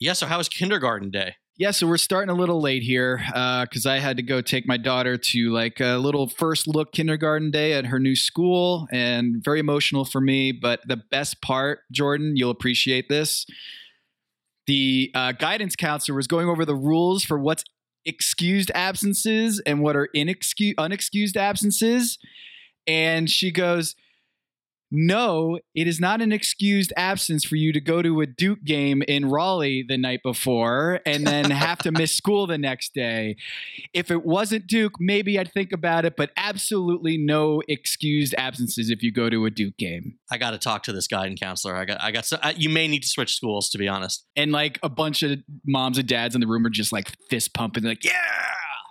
Yeah. So how was kindergarten day? Yeah, so we're starting a little late here because uh, I had to go take my daughter to like a little first look kindergarten day at her new school, and very emotional for me. But the best part, Jordan, you'll appreciate this. The uh, guidance counselor was going over the rules for what's excused absences and what are inexcused unexcused absences, and she goes no, it is not an excused absence for you to go to a Duke game in Raleigh the night before and then have to miss school the next day. If it wasn't Duke, maybe I'd think about it, but absolutely no excused absences if you go to a Duke game. I got to talk to this guidance counselor. I got, I got. So, uh, you may need to switch schools, to be honest. And like a bunch of moms and dads in the room are just like fist pumping, like, yeah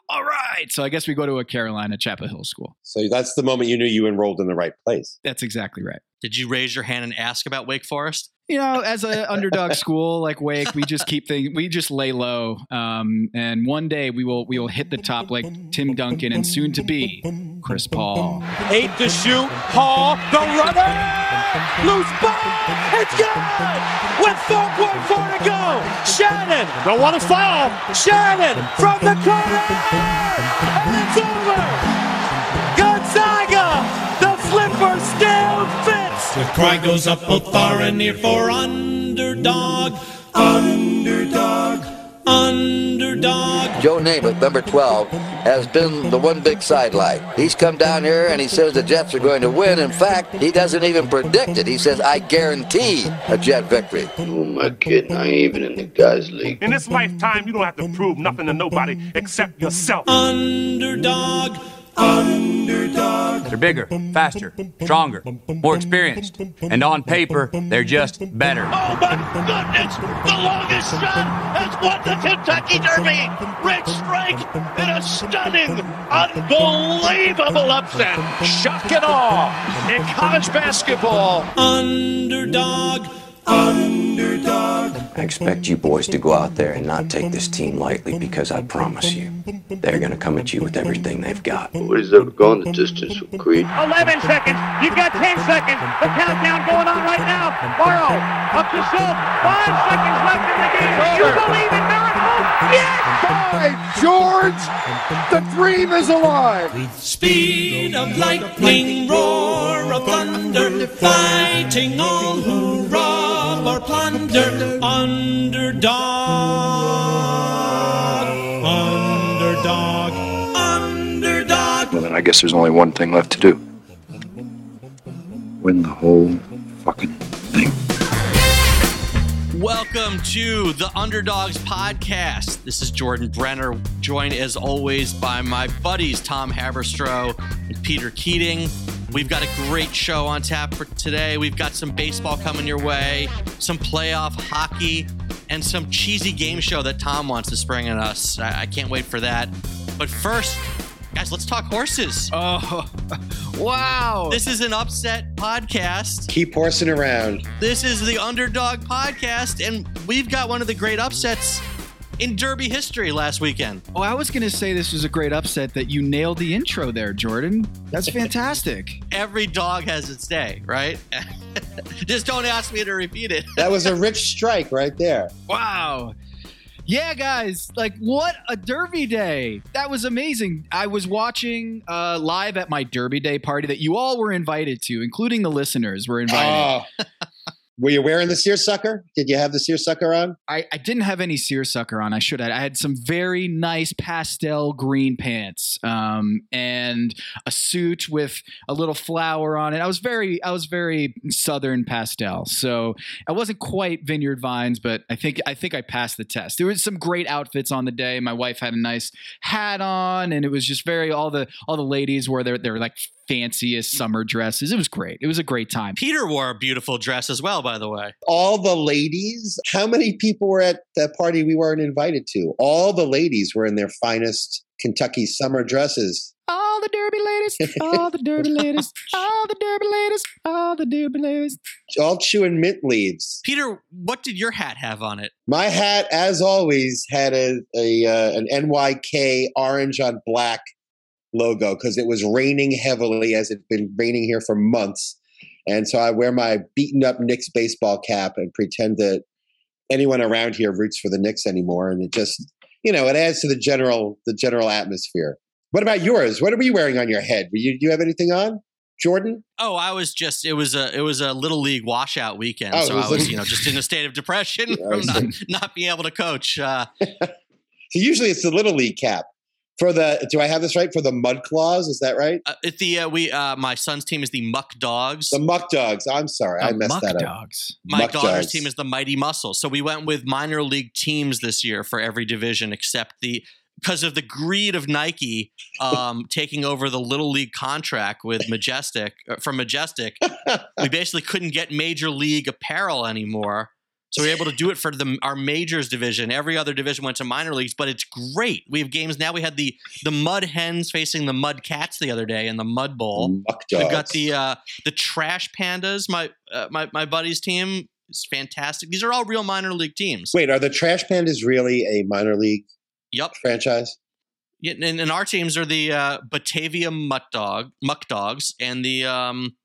all right. So I guess we go to a Carolina Chapel Hill school. So that's the moment you knew you enrolled in the right place. That's exactly right. Did you raise your hand and ask about Wake Forest? You know, as an underdog school like Wake, we just keep things, we just lay low. Um, and one day we will we will hit the top like Tim Duncan and soon to be Chris Paul. Eight to shoot. Hall, the runner, loose ball. It's good with 4.4 to go. Shannon, don't want to foul. Shannon from the corner, and it's over. Gonzaga, the flipper cry goes up both far and near for underdog, underdog, underdog. Joe Namath, number 12, has been the one big sidelight. He's come down here and he says the Jets are going to win. In fact, he doesn't even predict it. He says, I guarantee a Jet victory. Oh, Who am I kidding? I ain't even in the guys' league. In this lifetime, you don't have to prove nothing to nobody except yourself. Underdog, underdog. They're bigger, faster, stronger, more experienced. And on paper, they're just better. Oh my goodness! The longest shot has won the Kentucky Derby! Rich Strike in a stunning, unbelievable upset! Shock and awe in college basketball. Underdog, underdog. I expect you boys to go out there and not take this team lightly because I promise you, they're going to come at you with everything they've got. Nobody's ever gone the distance with Creed. 11 seconds. You've got 10 seconds. The countdown going on right now. Morrow up to Schultz. Five seconds left in the game. Do You believe in miracles? Yes! By George, the dream is alive. Speed of lightning, roar of thunder, fighting all who rob or plunder. Underdog, underdog, underdog. Well, then I guess there's only one thing left to do win the whole fucking thing. Welcome to the Underdogs Podcast. This is Jordan Brenner, joined as always by my buddies Tom Haberstroh and Peter Keating. We've got a great show on tap for today. We've got some baseball coming your way, some playoff hockey, and some cheesy game show that Tom wants to spring on us. I, I can't wait for that. But first, guys, let's talk horses. Oh, wow. This is an upset podcast. Keep horsing around. This is the Underdog Podcast, and we've got one of the great upsets in Derby history last weekend. Oh, I was going to say this was a great upset that you nailed the intro there, Jordan. That's fantastic. Every dog has its day, right? Just don't ask me to repeat it. That was a rich strike right there. Wow. Yeah, guys, like what a Derby day. That was amazing. I was watching uh, live at my Derby Day party that you all were invited to, including the listeners were invited. Oh. Were you wearing the seersucker? Did you have the seersucker on? I, I didn't have any seersucker on. I should have. I had some very nice pastel green pants um, and a suit with a little flower on it. I was very I was very southern pastel. So I wasn't quite Vineyard Vines, but I think I think I passed the test. There was some great outfits on the day. My wife had a nice hat on, and it was just very all the all the ladies wore their their like fanciest summer dresses. It was great. It was a great time. Peter wore a beautiful dress as well, by the way. All the ladies. How many people were at that party we weren't invited to? All the ladies were in their finest Kentucky summer dresses. All the Derby ladies, all the Derby ladies, all the Derby ladies, all the Derby ladies. All chewing mint leaves. Peter, what did your hat have on it? My hat, as always, had a, a uh, an NYK orange on black logo because it was raining heavily as it's been raining here for months. And so I wear my beaten up Knicks baseball cap and pretend that anyone around here roots for the Knicks anymore, and it just you know it adds to the general the general atmosphere. What about yours? What are you wearing on your head? Do you, you have anything on, Jordan? Oh, I was just it was a it was a little league washout weekend, Oh, so was I was you know just in a state of depression I from not, not being able to coach. Uh, So usually it's the little league cap for the. Do I have this right for the Mud Claws? Is that right? uh, it, the uh, we uh, my son's team is the Muck Dogs. The Muck Dogs. I'm sorry, I Oh, messed Muck that up. Dogs. My Muck daughter's Dogs. team is the Mighty Muscles. So we went with minor league teams this year for every division except the because of the greed of Nike um, taking over the little league contract with Majestic uh, from Majestic. we basically couldn't get major league apparel anymore. So we were able to do it for the our majors division. Every other division went to minor leagues, but it's great. We have games now. We had the the Mud Hens facing the Mud Cats the other day in the Mud Bowl. We've got the uh, the Trash Pandas. My uh, my my buddy's team is fantastic. These are all real minor league teams. Wait, are the Trash Pandas really a minor league Yep. franchise? Yeah, and, and our teams are the uh, Batavia Muck Dog Muck Dogs and the um,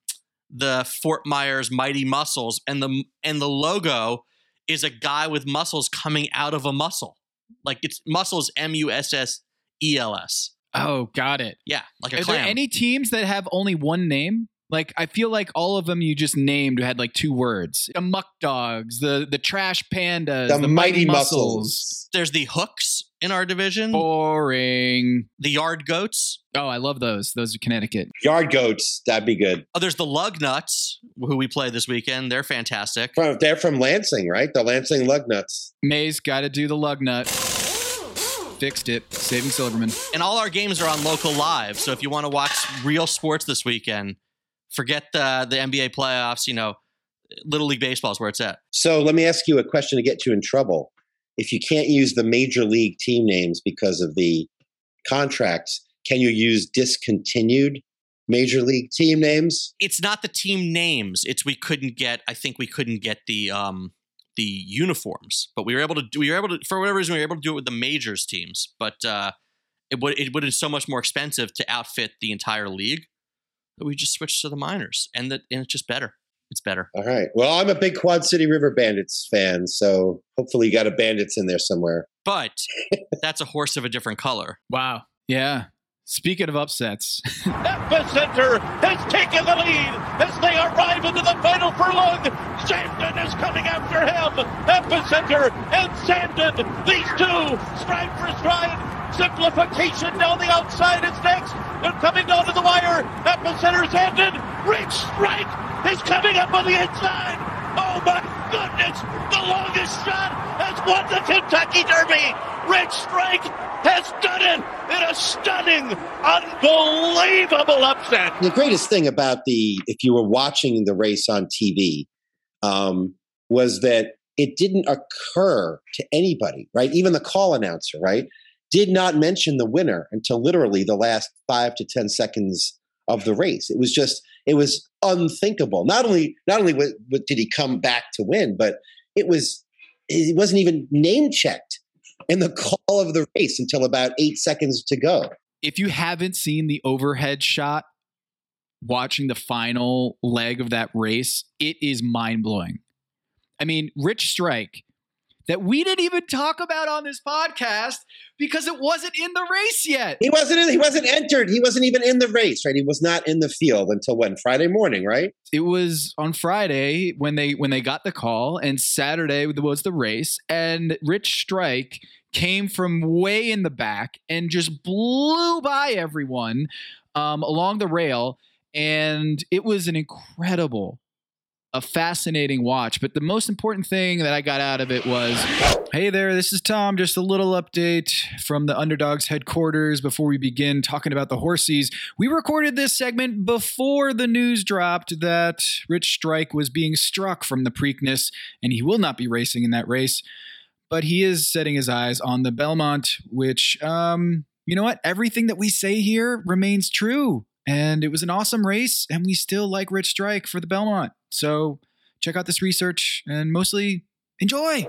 the Fort Myers Mighty Muscles and the and the logo is a guy with muscles coming out of a muscle. Like it's muscles M U S S E L S. Oh, got it. Yeah, like a Are clam. there any teams that have only one name? Like I feel like all of them you just named had like two words. The Muck Dogs, the the Trash Pandas, The, the, Mighty Muscles. Muscles. There's the Hooks in our division. Boring. The Yard Goats. Oh, I love those. Those are Connecticut. Yard Goats. That'd be good. Oh, there's the Lug Nuts, who we play this weekend. They're fantastic. From, they're from Lansing, right? The Lansing lug Lugnuts. Mays got to do the lug nut. Fixed it. Saving Silverman. And all our games are on local live. So if you want to watch real sports this weekend, forget the the NBA playoffs. You know, Little League Baseball is where it's at. So let me ask you a question to get you in trouble. If you can't use the major league team names because of the contracts, can you use discontinued major league team names? It's not the team names. It's we couldn't get. I think we couldn't get the um the uniforms, but we were able to. We were able to for whatever reason we were able to do it with the majors teams, but uh, it would it would have been so much more expensive to outfit the entire league that we just switched to the minors, and that and it's just better. It's better. All right. Well, I'm a big Quad City River Bandits fan, so hopefully you got a Bandits in there somewhere. But that's a horse of a different color. Wow. Yeah. Speaking of upsets, Epicenter has taken the lead as they arrive into the final furlong. Zandon is coming after him. Epicenter and Zandon, these two, stride for stride. Simplification down the outside is next. They're coming down to the wire. Epicenter, Zandon, Rich Strike is coming up on the inside. Oh my goodness! The longest shot has won the Kentucky Derby. Rich Strike has done it in a stunning, unbelievable upset. The greatest thing about the, if you were watching the race on TV, um, was that it didn't occur to anybody, right? Even the call announcer, right? Did not mention the winner until literally the last five to 10 seconds of the race. It was just, it was unthinkable. Not only, not only did he come back to win, but it was, it wasn't even name checked in the call of the race until about eight seconds to go. if you haven't seen the overhead shot watching the final leg of that race, it is mind blowing. I mean, Rich Strike, that we didn't even talk about on this podcast because it wasn't in the race yet. He wasn't. In, he wasn't entered. He wasn't even in the race, right? He was not in the field until when Friday morning, right? It was on Friday when they when they got the call, and Saturday was the race, and Rich Strike came from way in the back and just blew by everyone um, along the rail, and it was an incredible a fascinating watch. But the most important thing that I got out of it was hey there, this is Tom. Just a little update from the Underdogs headquarters before we begin talking about the horsies. We recorded this segment before the news dropped that Rich Strike was being struck from the Preakness and he will not be racing in that race. But he is setting his eyes on the Belmont, which, um, you know what? Everything that we say here remains true. And it was an awesome race, and we still like Rich Strike for the Belmont. So check out this research and mostly enjoy.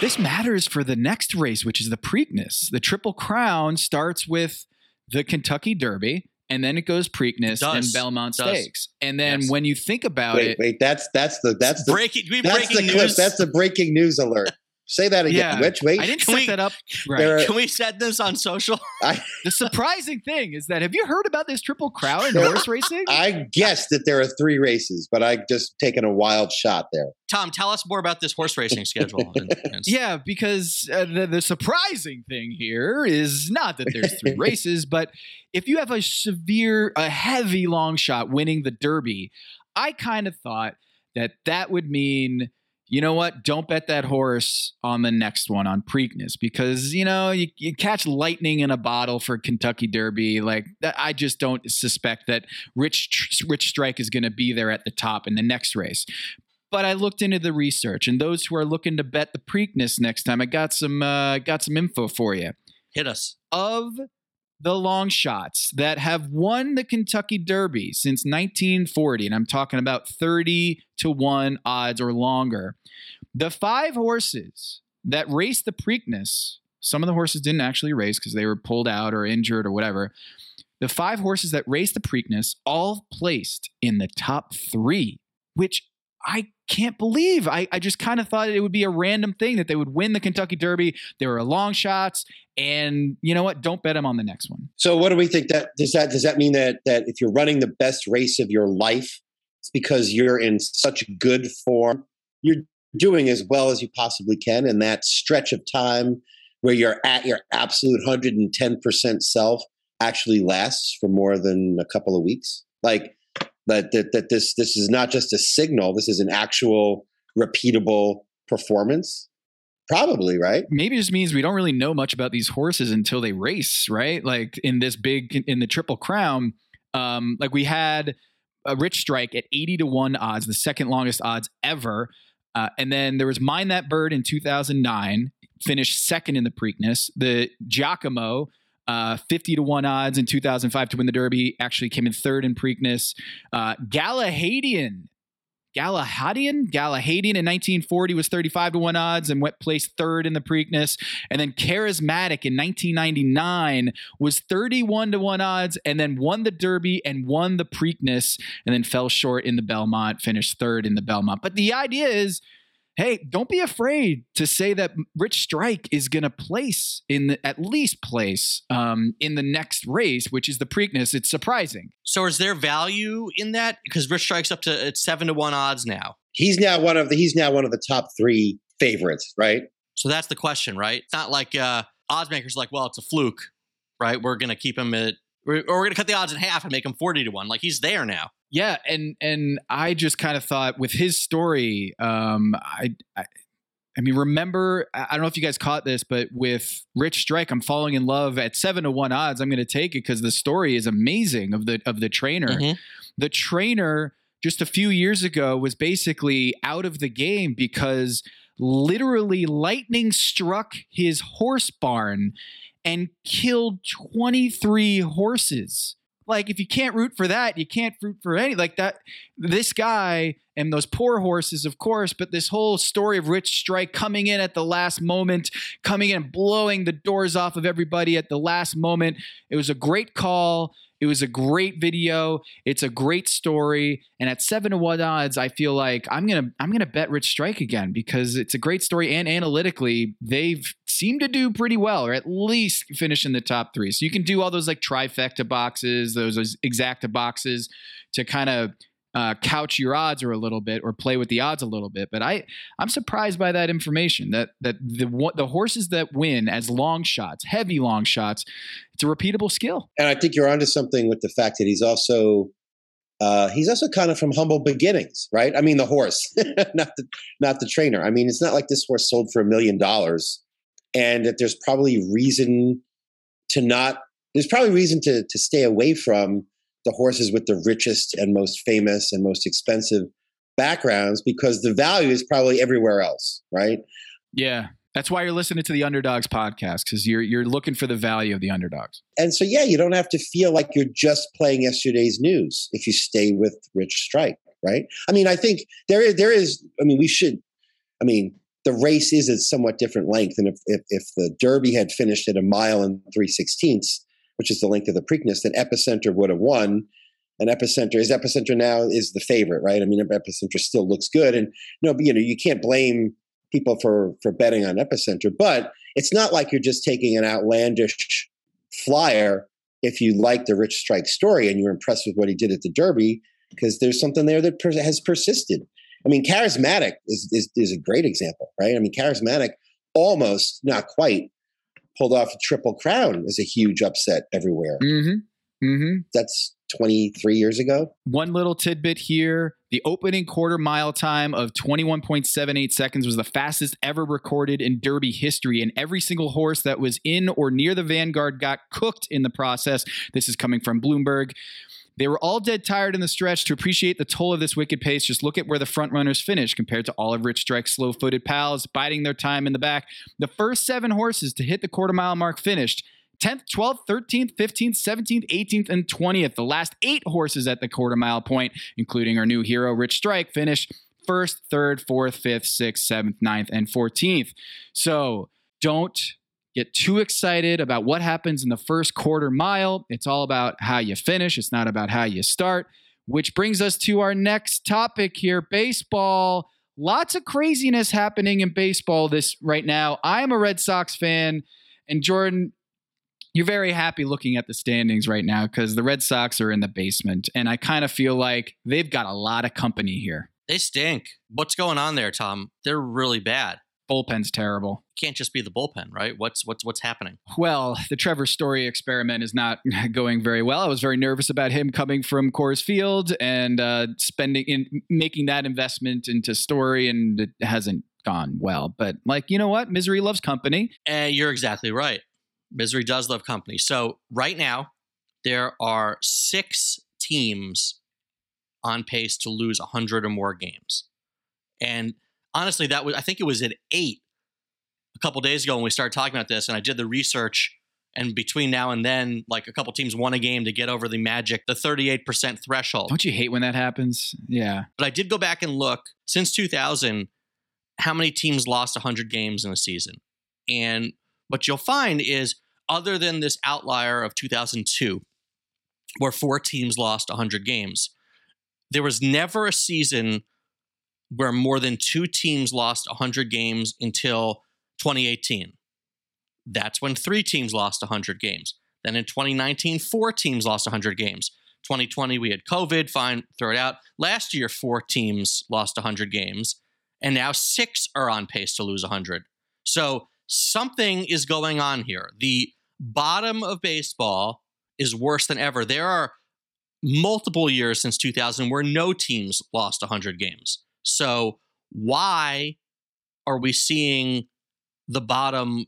This matters for the next race, which is the Preakness. The Triple Crown starts with the Kentucky Derby, and then it goes Preakness It and. Belmont Stakes. And then Yes. when you think about wait, it, wait. That's that's the that's the Breaking, that's breaking the clip. news. That's the breaking news alert. Say that again. Yeah. Which wait, I didn't Can set we- that up right. Are- Can we set this on social? I, The surprising thing is that have you heard about this triple crown in horse racing? I guess that there are three races, but I just taken a wild shot there. Tom, tell us more about this horse racing schedule. and- and- Yeah, because uh, the, the surprising thing here is not that there's three races, but if you have a severe, a heavy long shot winning the Derby, I kind of thought that that would mean, you know what, don't bet that horse on the next one on Preakness because, you know, you, you catch lightning in a bottle for Kentucky Derby. Like, I just don't suspect that Rich, Rich Strike is going to be there at the top in the next race but I looked into the research, and those who are looking to bet the Preakness next time, I got some uh, got some info for you. Hit us. Of the long shots that have won the Kentucky Derby since 1940, and I'm talking about 30 to 1 odds or longer, the five horses that raced the Preakness, some of the horses didn't actually race because they were pulled out or injured or whatever. The five horses that raced the Preakness all placed in the top three, which I can't believe. I, I just kind of thought it would be a random thing that they would win the Kentucky Derby. They were long shots, and you know what? Don't bet them on the next one. So what do we think that does that does that mean that that if you're running the best race of your life, it's because you're in such good form, you're doing as well as you possibly can, and that stretch of time where you're at your absolute 110% self actually lasts for more than a couple of weeks. Like that that, that this this is not just a signal, this is an actual repeatable performance. Probably, right? Maybe it just means we don't really know much about these horses until they race, right? Like in this big in the Triple Crown, um, like we had a Rich Strike at 80 to 1 odds, the second longest odds ever. Uh, and then there was Mine That Bird in 2009, finished second in the Preakness. The Giacomo, uh, 50 to 1 odds in 2005 to win the Derby, actually came in third in Preakness. Uh, Gallahadion, Gallahadion, Gallahadion in 1940 was 35 to 1 odds and went placed third in the Preakness. And then Charismatic in 1999 was 31 to 1 odds and then won the Derby and won the Preakness and then fell short in the Belmont, finished third in the Belmont. But the idea is hey, don't be afraid to say that Rich Strike is going to place in the, at least place um, in the next race, which is the Preakness. It's surprising. So is there value in that? Because Rich Strike's up to it's seven to one odds now. He's now one of the he's now one of the top three favorites, right? So that's the question, right? It's not like uh, odds makers like, well, it's a fluke, right? We're gonna keep him at, or we're gonna cut the odds in half and make him forty to one. Like he's there now. Yeah, and and I just kind of thought with his story, um, I, I, I mean, remember, I don't know if you guys caught this, but with Rich Strike, I'm falling in love at seven to one odds. I'm going to take it because the story is amazing of the of the trainer. Mhm. The trainer just a few years ago was basically out of the game because literally lightning struck his horse barn and killed 23 horses like if you can't root for that you can't root for any like that this guy and those poor horses of course but this whole story of rich strike coming in at the last moment coming in and blowing the doors off of everybody at the last moment. It was a great call. It was a great video. It's a great story. And at 7 to 1 odds i feel like i'm gonna i'm gonna bet rich strike again because it's a great story. And analytically they've seemed to do pretty well or at least finish in the top three so you can do all those like trifecta boxes those, exacta boxes to kind of uh, couch your odds or a little bit or play with the odds a little bit but i i'm surprised by that information that that the the horses that win as long shots heavy long shots it's a repeatable skill And I think you're onto something with the fact that he's also uh, he's also kind of from humble beginnings, right? I mean, the horse, not the not the trainer. I mean, it's not like this horse sold for a million dollars, and that there's probably reason to not. There's probably reason to to stay away from the horses with the richest and most famous and most expensive backgrounds because the value is probably everywhere else, right? yeah that's why you're listening to the underdogs podcast because you're you're looking for the value of the underdogs And so, yeah, you don't have to feel like you're just playing yesterday's news if you stay with Rich Strike, right? I mean, I think there is, there is. I mean, we should. I mean, the race is at somewhat different length, and if if, if the Derby had finished at a mile and three sixteenths, which is the length of the Preakness, then Epicenter would have won. And Epicenter is Epicenter now is the favorite, right? I mean, Epicenter still looks good, and you know, you know, you can't blame people for for betting on Epicenter, but it's not like you're just taking an outlandish flyer if you like the Rich Strike story and you're impressed with what he did at the Derby, because there's something there that has persisted. I mean, charismatic is, is is a great example, right? I mean, charismatic almost, not quite, pulled off a triple crown as a huge upset everywhere. Mm-hmm. Mm-hmm. That's 23 years ago. One little tidbit here. The opening quarter mile time of 21.78 seconds was the fastest ever recorded in Derby history, and every single horse that was in or near the Vanguard got cooked in the process. This is coming from Bloomberg. They were all dead tired in the stretch. To appreciate the toll of this wicked pace, just look at where the front runners finished compared to all of Rich Strike's slow footed pals, biding their time in the back. The first seven horses to hit the quarter mile mark finished 10th, 12th, 13th, 15th, 17th, 18th, and 20th. The last eight horses at the quarter mile point, including our new hero, Rich Strike, finished first, third, fourth, fifth, sixth, seventh, ninth, and 14th. So don't get too excited about what happens in the first quarter mile. It's all about how you finish, it's not about how you start. Which brings us to our next topic here baseball. Lots of craziness happening in baseball this right now. I am a Red Sox fan, and Jordan, you're very happy looking at the standings right now because the Red Sox are in the basement, and I kind of feel like they've got a lot of company here. They stink. What's going on there, Tom? They're really bad. Bullpen's terrible. Can't just be the bullpen, right? What's what's what's happening? Well, the Trevor Story experiment is not going very well. I was very nervous about him coming from Coors Field and uh, spending in making that investment into Story, and it hasn't gone well. But like, you know what? Misery loves company. And you're exactly right. Misery does love company. So right now, there are six teams on pace to lose 100 or more games. And honestly, that was I think it was at eight a couple days ago when we started talking about this, and I did the research. And between now and then, like a couple teams won a game to get over the magic, the 38% threshold. Don't you hate when that happens? Yeah. But I did go back and look since 2000, how many teams lost 100 games in a season. And what you'll find is, other than this outlier of 2002, where four teams lost 100 games, there was never a season where more than two teams lost 100 games until 2018. That's when three teams lost 100 games. Then in 2019, four teams lost 100 games. 2020, we had COVID, fine, throw it out. Last year, four teams lost 100 games, and now six are on pace to lose 100. So something is going on here. The bottom of baseball is worse than ever. There are multiple years since 2000 where no teams lost 100 games. So why are we seeing the bottom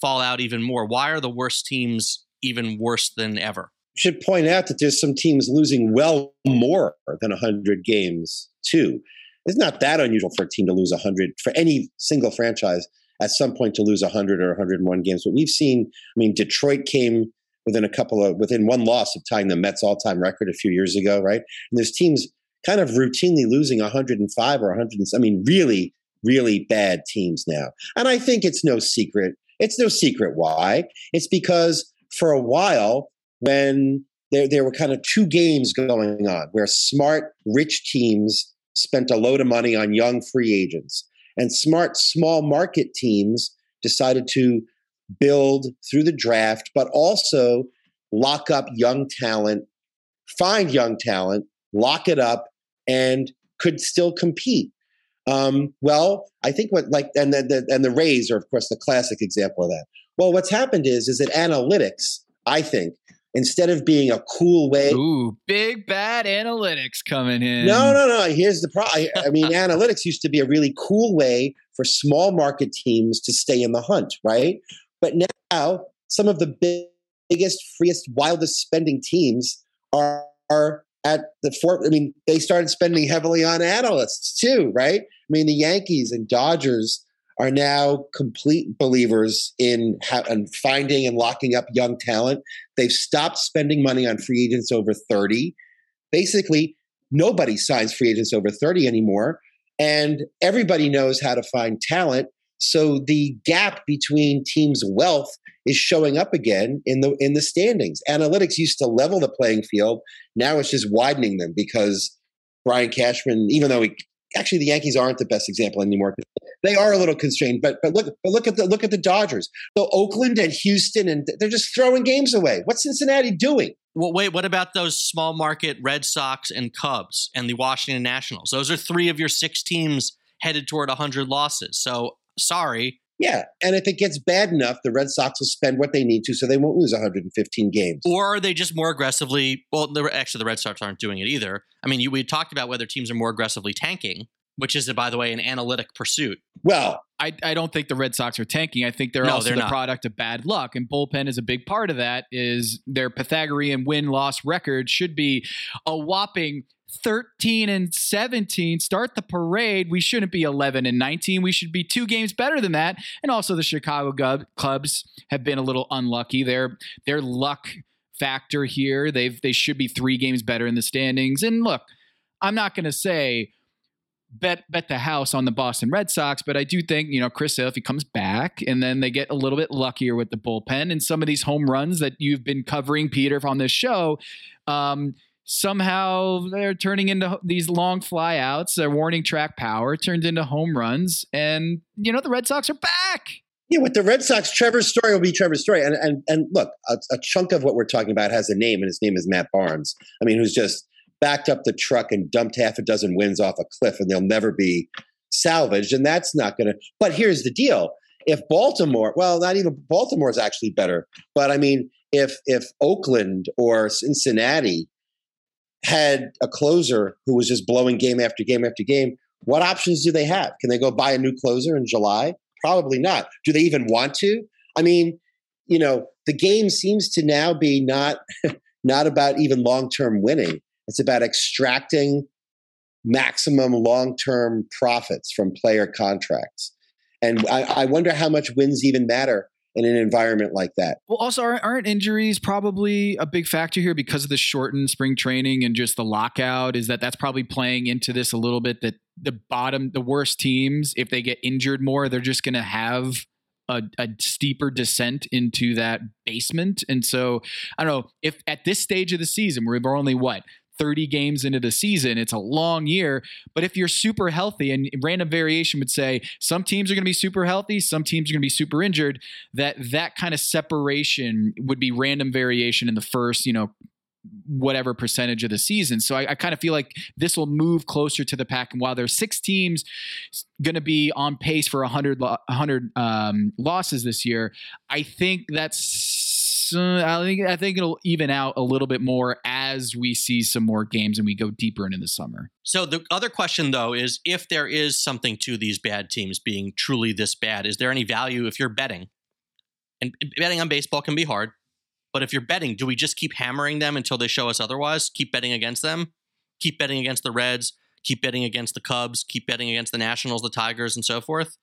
fall out even more? Why are the worst teams even worse than ever? Should point out that there's some teams losing well more than 100 games too. It's not that unusual for a team to lose 100 for any single franchise at some point to lose 100 or 101 games. But we've seen, I mean, Detroit came within a couple of, within one loss of tying the Mets all time record a few years ago, right? And there's teams kind of routinely losing 105 or 100. I mean, really, really bad teams now. And I think it's no secret. It's no secret why. It's because for a while, when there, there were kind of two games going on where smart, rich teams spent a load of money on young free agents, and smart, small market teams decided to build through the draft, but also lock up young talent, find young talent, lock it up, and could still compete. Um, well, I think what like and the, the, and the Rays are of course the classic example of that. Well, what's happened is is that analytics, I think, instead of being a cool way, ooh, big bad analytics coming in. No, no, no. Here's the problem. I, I mean, analytics used to be a really cool way for small market teams to stay in the hunt, right? But now some of the big, biggest, freest, wildest spending teams are, are at the fort. I mean, they started spending heavily on analysts too, right? I mean, the Yankees and Dodgers are now complete believers in and finding and locking up young talent. They've stopped spending money on free agents over 30. Basically, nobody signs free agents over 30 anymore. And everybody knows how to find talent. So the gap between teams' wealth is showing up again in the in the standings. Analytics used to level the playing field. Now it's just widening them because Brian Cashman, even though he actually the Yankees aren't the best example anymore. They are a little constrained, but but look but look at the look at the Dodgers. So Oakland and Houston and they're just throwing games away. What's Cincinnati doing? Well, wait, what about those small market Red Sox and Cubs and the Washington Nationals? Those are three of your six teams headed toward 100 losses. So sorry. Yeah, and if it gets bad enough, the Red Sox will spend what they need to, so they won't lose 115 games. Or are they just more aggressively? Well, the, actually, the Red Sox aren't doing it either. I mean, you, we talked about whether teams are more aggressively tanking, which is, by the way, an analytic pursuit. Well, I, I don't think the Red Sox are tanking. I think they're No, also they're the not. product of bad luck, and bullpen is a big part of that. Is their Pythagorean win loss record should be a whopping 13 and 17 start the parade we shouldn't be 11 and 19 we should be two games better than that. And also the chicago Gub- have been a little unlucky. Their their luck factor here they've they should be three games better in the standings. And look i'm not going to say bet bet the house on the Boston Red Sox, but I do think you know Chris Sale if he comes back and then they get a little bit luckier with the bullpen and some of these home runs that you've been covering, Peter, on this show. Um, somehow they're turning into these long flyouts. Their warning track power turned into home runs, and you know the Red Sox are back. Yeah, with the Red Sox, Trevor's story will be Trevor's story. And and and look, a, a chunk of what we're talking about has a name, and his name is Matt Barnes. I mean, who's just backed up the truck and dumped half a dozen wins off a cliff, and they'll never be salvaged. And that's not going to. But here's the deal: if Baltimore, well, not even Baltimore is actually better, but I mean, if if Oakland or Cincinnati had a closer who was just blowing game after game after game, what options do they have? Can they go buy a new closer in July? Probably not. Do they even want to? I mean, you know, the game seems to now be not not about even long-term winning. It's about extracting maximum long-term profits from player contracts. And I, I wonder how much wins even matter in an environment like that. Well, also aren't, injuries probably a big factor here because of the shortened spring training and just the lockout? Is that that's probably playing into this a little bit? That the bottom, the worst teams, if they get injured more, they're just going to have a, a steeper descent into that basement. And so I don't know if at this stage of the season, we're only what 30 games into the season. It's a long year. But if you're super healthy, and random variation would say some teams are going to be super healthy, some teams are going to be super injured, that that kind of separation would be random variation in the first, you know, whatever percentage of the season. So I, I kind of feel like this will move closer to the pack. And while there's six teams going to be on pace for 100, 100 um, losses this year, I think that's uh, I think I think it'll even out a little bit more as we see some more games and we go deeper into the summer. So the other question though is if there is something to these bad teams being truly this bad, is there any value if you're betting? And betting on baseball can be hard, but if you're betting, do we just keep hammering them until they show us otherwise? Keep betting against them? Keep betting against the Reds, keep betting against the Cubs, keep betting against the Nationals, the Tigers and so forth?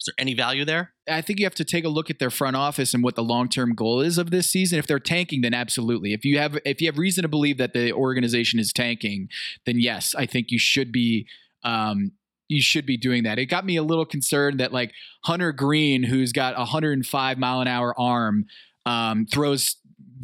Is there any value there? I think you have to take a look at their front office and what the long-term goal is of this season. If they're tanking, then absolutely. If you have if you have reason to believe that the organization is tanking, then yes, I think you should be um, you should be doing that. It got me a little concerned that like Hunter Greene, who's got a 105 mile an hour arm, um, throws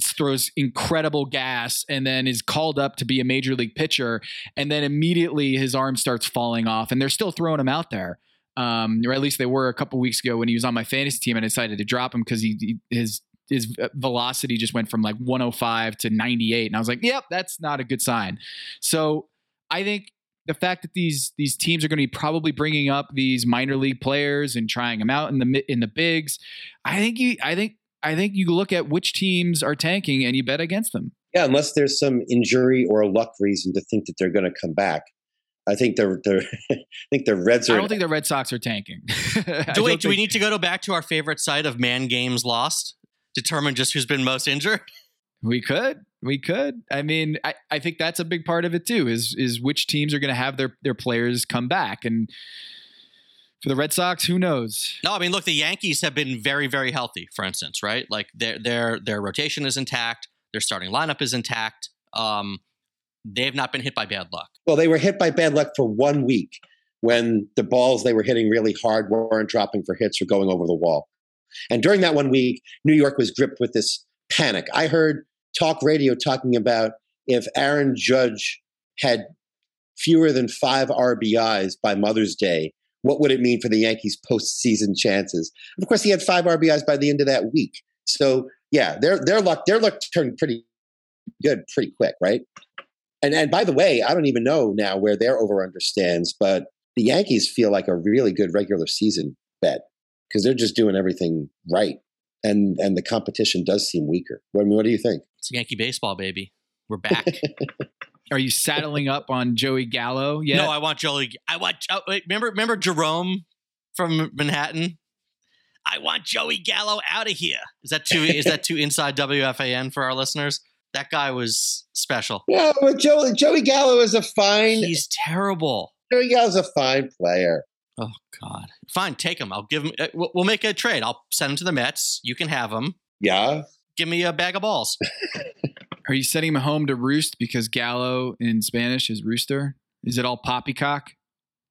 throws incredible gas and then is called up to be a major league pitcher, and then immediately his arm starts falling off, and they're still throwing him out there um, or at least they were a couple weeks ago when he was on my fantasy team. and I decided to drop him because he, he his his velocity just went from like 105 to 98, and I was like, "Yep, that's not a good sign." So I think the fact that these these teams are going to be probably bringing up these minor league players and trying them out in the in the bigs, I think you I think I think you look at which teams are tanking and you bet against them. Yeah, unless there's some injury or a luck reason to think that they're going to come back. I think the the I think the Reds are. I don't think the Red Sox are tanking. Do, wait, don't do we need to go to back to our favorite site of man games lost? Determine just who's been most injured? We could. We could. I mean, I, I think that's a big part of it too, is is which teams are gonna have their their players come back. And for the Red Sox, who knows? No, I mean, look, the Yankees have been very, very healthy. For instance, right? Like their their their rotation is intact. Their starting lineup is intact. Um, they have not been hit by bad luck. Well, they were hit by bad luck for one week when the balls they were hitting really hard weren't dropping for hits or going over the wall. And during that one week, New York was gripped with this panic. I heard talk radio talking about if Aaron Judge had fewer than five RBIs by Mother's Day, what would it mean for the Yankees' postseason chances? Of course, he had five RBIs by the end of that week. So yeah, their their luck their luck turned pretty good pretty quick, right? And and by the way, I don't even know now where their over under stands, but the Yankees feel like a really good regular season bet because they're just doing everything right, and and the competition does seem weaker. What, I mean, what do you think? It's Yankee baseball, baby. We're back. Are you saddling up on Joey Gallo yet? No, I want Joey. I want. Oh, wait, remember, remember Jerome from Manhattan. I want Joey Gallo out of here. Is that too? is that too inside WFAN for our listeners? That guy was special. Yeah, but Joey Joey Gallo is a fine. He's terrible. Joey Gallo's a fine player. Oh God, fine, take him. I'll give him. uh, We'll we'll make a trade. I'll send him to the Mets. You can have him. Yeah. Give me a bag of balls. Are you sending him home to roost because Gallo in Spanish is rooster? Is it all poppycock?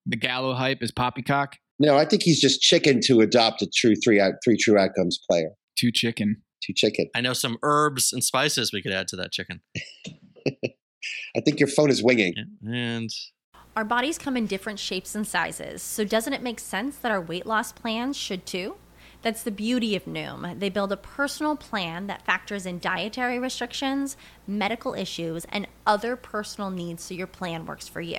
The Gallo hype is poppycock. No, I think he's just chicken to adopt a true three out three true outcomes player. Too chicken. Too chicken. I know some herbs and spices we could add to that chicken. I think your phone is winging. And Our bodies come in different shapes and sizes, so doesn't it make sense that our weight loss plans should too? That's the beauty of Noom. They build a personal plan that factors in dietary restrictions, medical issues, and other personal needs so your plan works for you.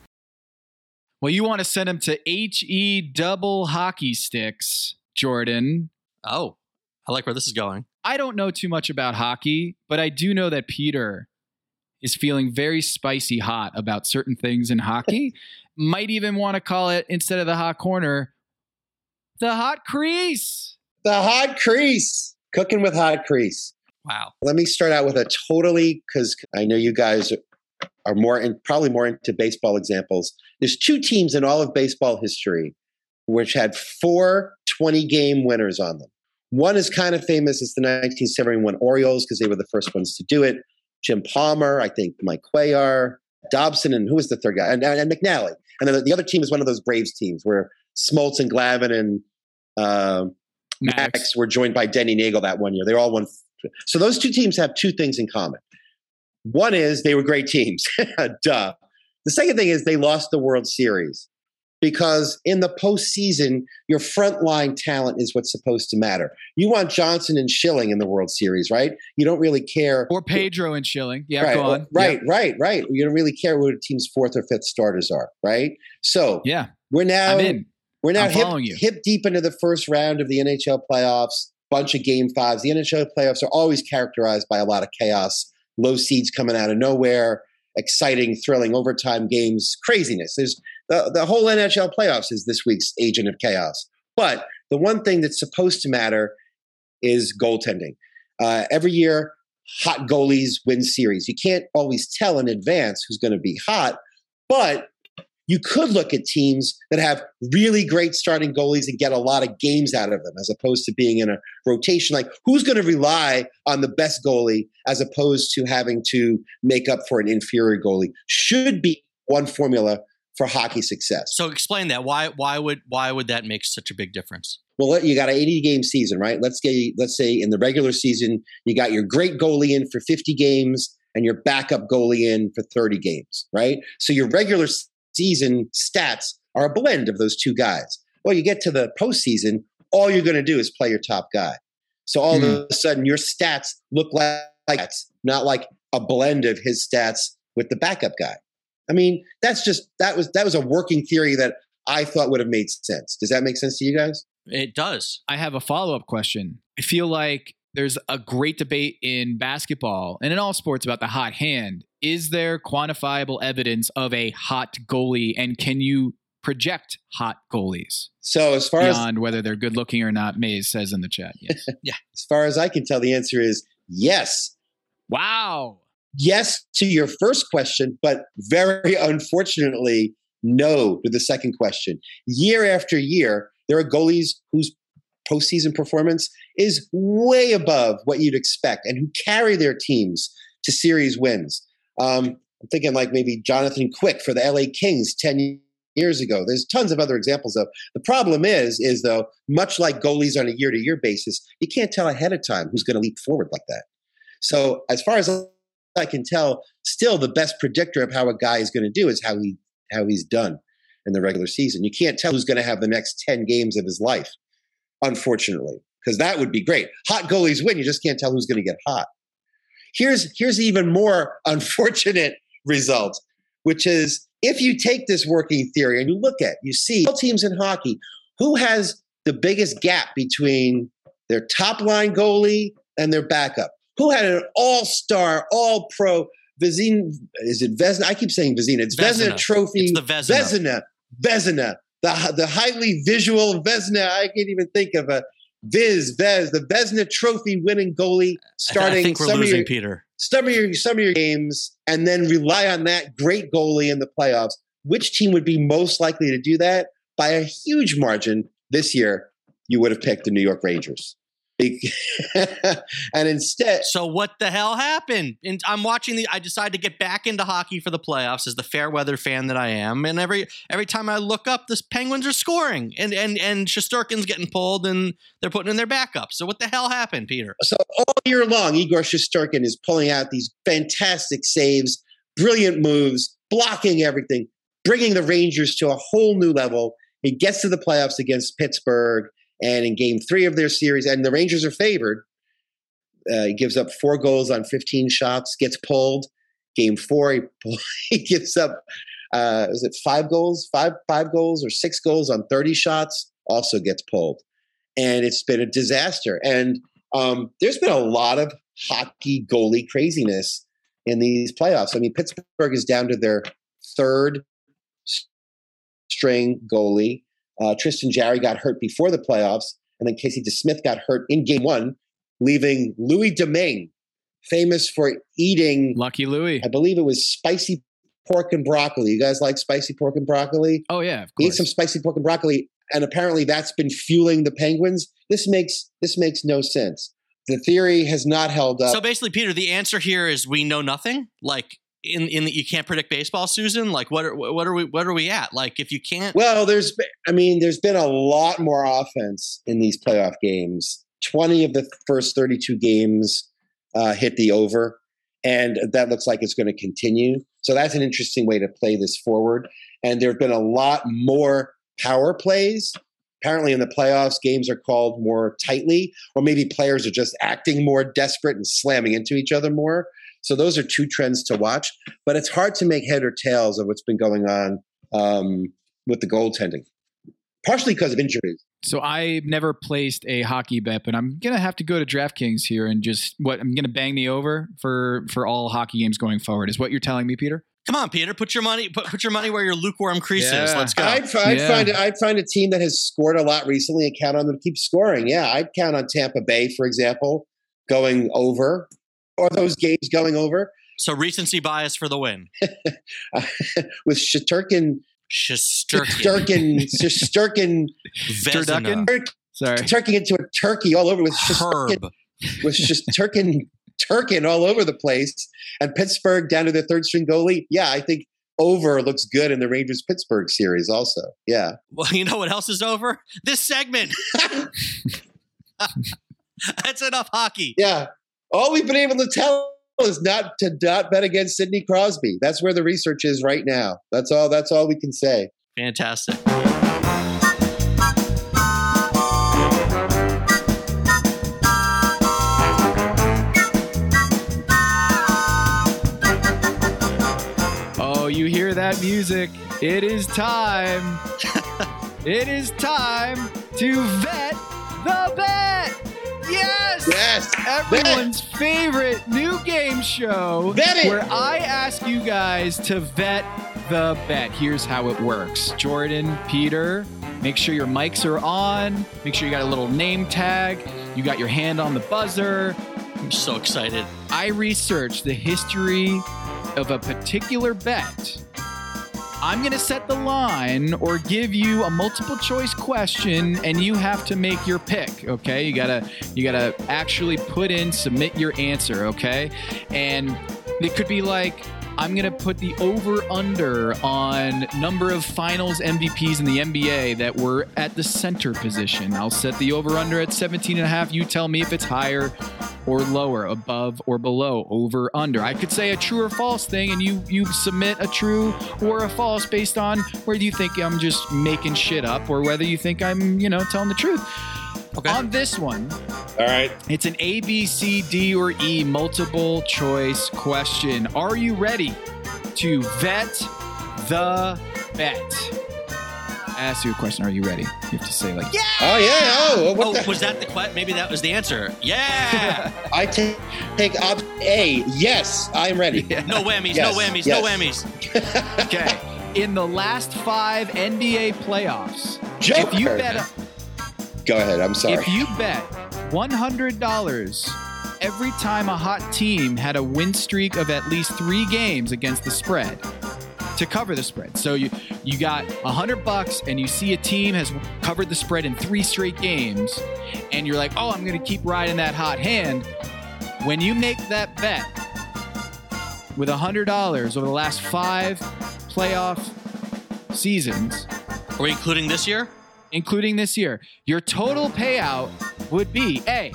Well, you want to send him to HE double hockey sticks, Jordan. oh, I like where this is going. I don't know too much about hockey, but I do know that Peter is feeling very spicy hot about certain things in hockey. Might even want to call it, instead of the hot corner, the hot crease. The hot crease. Cooking with hot crease. Wow. Let me start out with a totally because I know you guys are more and probably more into baseball examples. There's two teams in all of baseball history which had four 20 game winners on them. One is kind of famous. It's the 1971 Orioles because they were the first ones to do it. Jim Palmer, I think Mike Cuellar, Dobson, and who was the third guy? And, and, and McNally. And then the, the other team is one of those Braves teams where Smoltz and Glavine and uh, Max. were joined by Denny Neagle that one year. They all won. So those two teams have two things in common. One is they were great teams. Duh. The second thing is they lost the World Series because in the postseason, your frontline talent is what's supposed to matter. You want Johnson and Schilling in the World Series, right? You don't really care. Or Pedro and Schilling. Yeah, right, go on. Right, Yep. right, right. You don't really care what a team's fourth or fifth starters are, right? So Yeah. we're now I'm in. we're now hip, hip deep into the first round of the NHL playoffs. Bunch of game fives. The NHL playoffs are always characterized by a lot of chaos, low seeds coming out of nowhere, exciting, thrilling overtime games, craziness. There's the, the whole NHL playoffs is this week's agent of chaos. But the one thing that's supposed to matter is goaltending. Uh, every year, hot goalies win series. You can't always tell in advance who's going to be hot, but you could look at teams that have really great starting goalies and get a lot of games out of them as opposed to being in a rotation. Like, who's going to rely on the best goalie as opposed to having to make up for an inferior goalie? Should be one formula for hockey success. So explain that. Why why would why would that make such a big difference? Well, you got an 80 game season, right? Let's get let's say in the regular season, you got your great goalie in for 50 games and your backup goalie in for 30 games, right? So your regular season stats are a blend of those two guys. Well, you get to the postseason, all you're going to do is play your top guy. So all of hmm. a sudden, your stats look like, like that's not like a blend of his stats with the backup guy. I mean, that's just that was that was a working theory that I thought would have made sense. Does that make sense to you guys? It does. I have a follow up question. I feel like there's a great debate in basketball and in all sports about the hot hand. Is there quantifiable evidence of a hot goalie, and can you project hot goalies? So as far beyond as whether they're good looking or not, Mays says in the chat. Yes. yeah. As far as I can tell, the answer is yes. Wow. Yes to your first question, but very unfortunately, no to the second question. Year after year, there are goalies whose postseason performance is way above what you'd expect and who carry their teams to series wins. Um, I'm thinking like maybe Jonathan Quick for the LA Kings 10 years ago. There's tons of other examples of. The problem is, is though, much like goalies on a year to year basis, you can't tell ahead of time who's going to leap forward like that. So as far as I can tell, still the best predictor of how a guy is going to do is how he how he's done in the regular season. You can't tell who's going to have the next 10 games of his life, unfortunately, because that would be great. Hot goalies win, you just can't tell who's going to get hot. Here's here's even more unfortunate result, which is if you take this working theory and you look at, you see all teams in hockey, who has the biggest gap between their top line goalie and their backup? Who had an all-star, all-pro Vezina? Is it Vezina? I keep saying Vezina. It's Vezina, Vezina. Trophy. It's the Vezina. Vezina. Vezina. The the highly visual Vezina. I can't even think of a Viz Vez. The Vezina Trophy winning goalie starting I think we're losing your, Peter. some of your some of your games and then rely on that great goalie in the playoffs. Which team would be most likely to do that by a huge margin this year? You would have picked the New York Rangers. and instead, So what the hell happened? And I'm watching the. I decided to get back into hockey for the playoffs as the fair weather fan that I am. And every every time I look up, the Penguins are scoring, and and and Shesterkin's getting pulled, and they're putting in their backup. So what the hell happened, Peter? so all year long, Igor Shesterkin is pulling out these fantastic saves, brilliant moves, blocking everything, bringing the Rangers to a whole new level. He gets to the playoffs against Pittsburgh, and in Game Three of their series, and the Rangers are favored. Uh, he gives up four goals on 15 shots, gets pulled. Game four, he, pull, he gives up. Uh, is it five goals, five five goals, or six goals on 30 shots? Also gets pulled, and it's been a disaster. And um, there's been a lot of hockey goalie craziness in these playoffs. I mean, Pittsburgh is down to their third string goalie. Uh, Tristan Jarry got hurt before the playoffs, and then Casey DeSmith got hurt in game one, leaving Louis Domingue, famous for eating, Lucky Louie. I believe it was spicy pork and broccoli. You guys like spicy pork and broccoli? Oh yeah, of He ate some spicy pork and broccoli, and apparently that's been fueling the Penguins. This makes this makes no sense. The theory has not held up. So basically, Peter, the answer here is we know nothing. Like in in the, you can't predict baseball, Susan. Like what are what are we what are we at? Like if you can't, Well, there's, I mean, there's been a lot more offense in these playoff games. 20 of the first 32 games uh, hit the over, and that looks like it's going to continue. So that's an interesting way to play this forward. And there have been a lot more power plays. Apparently, in the playoffs, games are called more tightly, or maybe players are just acting more desperate and slamming into each other more. So those are two trends to watch. But it's hard to make head or tails of what's been going on um, with the goaltending, partially because of injuries. So I never placed a hockey bet, but I'm gonna have to go to DraftKings here and just what I'm gonna bang the over for for all hockey games going forward. Is what you're telling me, Peter? come on, Peter, put your money put, put your money where your lukewarm crease is. Let's go. I'd, I'd Yeah. find I'd find a team that has scored a lot recently and count on them to keep scoring. Yeah, I'd count on Tampa Bay, for example, going over, or those games going over so recency bias for the win. with Shaturkin, Shosturkin. Shaturkin, Shaturkin, Vezina. Sorry. turking into a turkey all over with Herb. with Shaturkin, Turkin all over the place, and Pittsburgh down to their third string goalie. Yeah, I think over looks good in the Rangers Pittsburgh series. Also, yeah. Well, you know what else is over? This segment. That's enough hockey. Yeah. All we've been able to tell is not to not bet against Sidney Crosby. That's where the research is right now. That's all that's all we can say. Fantastic. Oh, you hear that music? It is time. it is time to vet the bet. Yes. Yes. Yes. Everyone's favorite new game show Bet it. where I ask you guys to vet the bet. Here's how it works. Jordan, Peter, make sure your mics are on. Make sure you got a little name tag. You got your hand on the buzzer. I'm so excited. I researched the history of a particular bet. I'm going to set the line or give you a multiple choice question and you have to make your pick, okay? You got to you got to actually put in submit your answer, okay? And it could be like I'm going to put the over under on number of finals MVPs in the NBA that were at the center position. I'll set the over under at 17 and a half. You tell me if it's higher or lower, above or below, over under. I could say a true or false thing and you you submit a true or a false based on whether you think I'm just making shit up or whether you think I'm, you know, telling the truth. Okay. On this one, All right. it's an A, B, C, D, or E multiple choice question. Are you ready to vet the bet? I asked you a question. Are you ready? You have to say like, yeah. Oh yeah. Oh, what Oh, the? was that the question? Maybe that was the answer. Yeah. I take take option A. Yes, I'm ready. No whammies. Yes, No whammies. yes. No whammies. Okay. In the last five NBA playoffs, Joker. if you bet, Go ahead. I'm sorry. if you bet one hundred dollars every time a hot team had a win streak of at least three games against the spread to cover the spread. So you you got a hundred bucks and you see a team has covered the spread in three straight games, and you're like, oh, I'm gonna keep riding that hot hand. When you make that bet with a hundred dollars over the last five playoff seasons, Are we including this year? Including this year, your total payout would be A,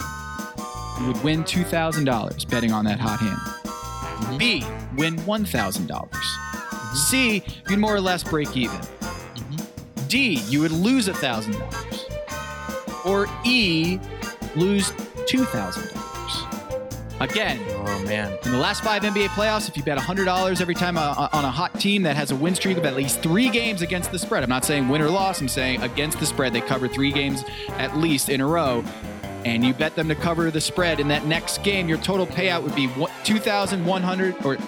you would win $2,000 betting on that hot hand. Mm-hmm. B, win $1,000. Mm-hmm. C, you'd more or less break even. Mm-hmm. D, you would lose $1,000. Or E, lose $2,000. Again, Oh man. in the last five NBA playoffs, if you bet $100 every time uh, on a hot team that has a win streak of at least three games against the spread, I'm not saying win or loss, I'm saying against the spread, they cover three games at least in a row, and you bet them to cover the spread in that next game, your total payout would be what- 2,100 or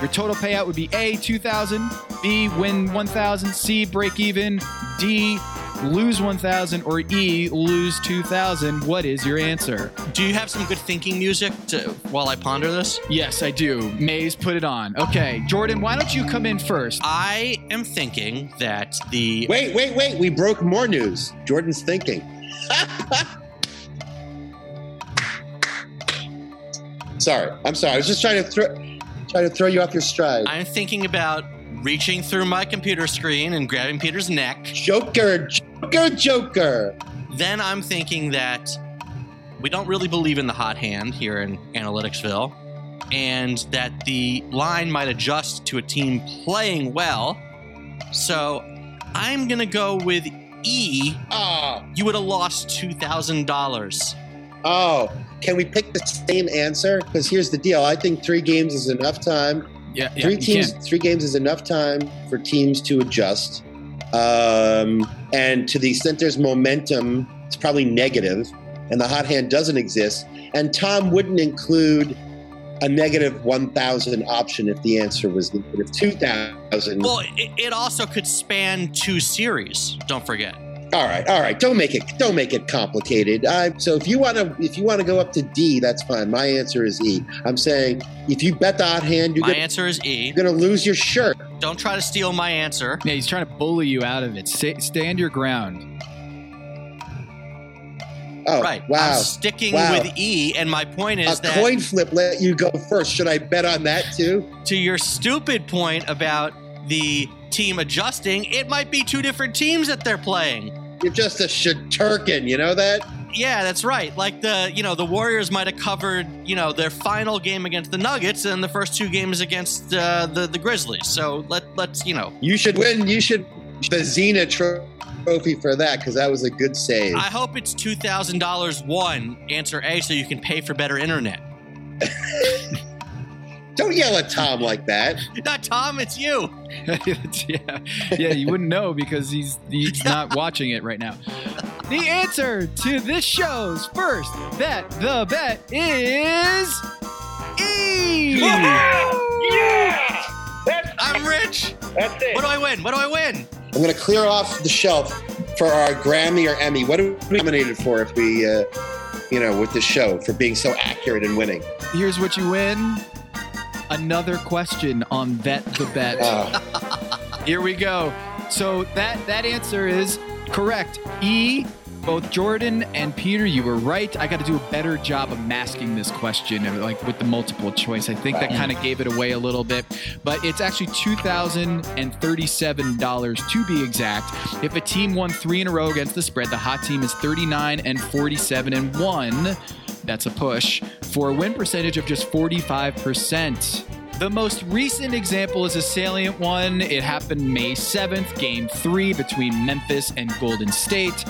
your total payout would be A, 2,000, B, win 1,000, C, break even, D, lose 1,000, or E, lose 2,000. What is your answer? Do you have some good thinking music to, while I ponder this? Yes, I do. Maze, put it on. Okay, Jordan, why don't you come in first? I am thinking that the wait, wait, wait. We broke more news. Jordan's thinking. sorry. I'm sorry. I was just trying to throw trying to throw you off your stride. I'm thinking about reaching through my computer screen and grabbing Peter's neck. Joker, Joker, Joker. Then I'm thinking that we don't really believe in the hot hand here in Analyticsville, and that the line might adjust to a team playing well. So I'm going to go with E. Ah. You would have lost $2,000. Oh, can we pick the same answer? Because here's the deal. I think three games is enough time. Yeah, yeah, three teams. Three games is enough time for teams to adjust. Um, and to the extent there's momentum, it's probably negative, and the hot hand doesn't exist. And Tom wouldn't include a negative 1,000 option if the answer was negative 2,000. Well, it, it also could span two series. Don't forget. All right, all right. Don't make it don't make it complicated. I, so if you want to if you want to go up to D, that's fine. My answer is E. I'm saying if you bet the hot hand, you're My gonna, answer is E. you're gonna lose your shirt. Don't try to steal my answer. Yeah, he's trying to bully you out of it. Stay, stand your ground. Oh, right. wow. I'm sticking Wow. with E, and my point is a that coin flip let you go first. Should I bet on that too? to your stupid point about the team adjusting, it might be two different teams that they're playing. You're just a shaturkin, you know that? Yeah, that's right. Like the, you know, the Warriors might have covered, you know, their final game against the Nuggets and the first two games against uh, the the Grizzlies. So let let's, you know, You should win. You should the Xena trophy for that because that was a good save. I hope it's two thousand dollars one. Answer A, so you can pay for better internet. Don't yell at Tom like that. Not Tom, it's you. yeah, yeah, you wouldn't know because he's he's not watching it right now. The answer to this show's first bet, the bet is E. Yeah! I'm rich. That's it. What do I win? What do I win? I'm going to clear off the shelf for our Grammy or Emmy. What are we nominated for if we, uh, you know, with the show for being so accurate and winning? Here's what you win. Another question on Bet the Bet. Uh, Here we go. So that that answer is correct. E. Both Jordan and Peter, you were right. I got to do a better job of masking this question, uh, like with the multiple choice. I think that kind of gave it away a little bit, but it's actually two thousand and thirty-seven dollars to be exact. If a team won three in a row against the spread, the hot team is thirty-nine and forty-seven and one. That's a push for a win percentage of just forty-five percent. The most recent example is a salient one. It happened May 7th, game three between Memphis and Golden State.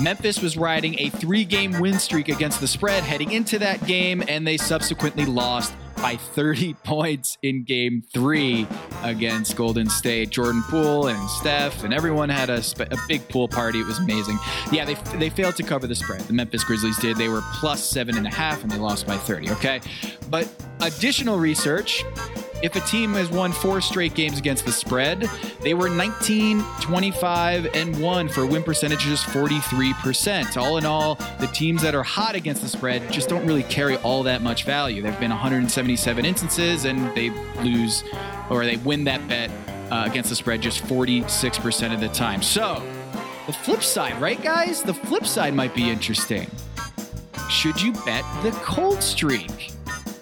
Memphis was riding a three game win streak against the spread heading into that game, and they subsequently lost by 30 points in game three against Golden State. Jordan Poole and Steph and everyone had a, a big pool party. It was amazing. Yeah, they, they failed to cover the spread. The Memphis Grizzlies did. They were plus seven and a half and they lost by 30. Okay. But additional research if a team has won four straight games against the spread, they were 19, 25, and 1 for win percentages 43%. All in all, the teams that are hot against the spread just don't really carry all that much value. There have been 177 instances, and they lose or they win that bet uh, against the spread just 46% of the time. So, the flip side, right, guys? The flip side might be interesting. Should you bet the cold streak?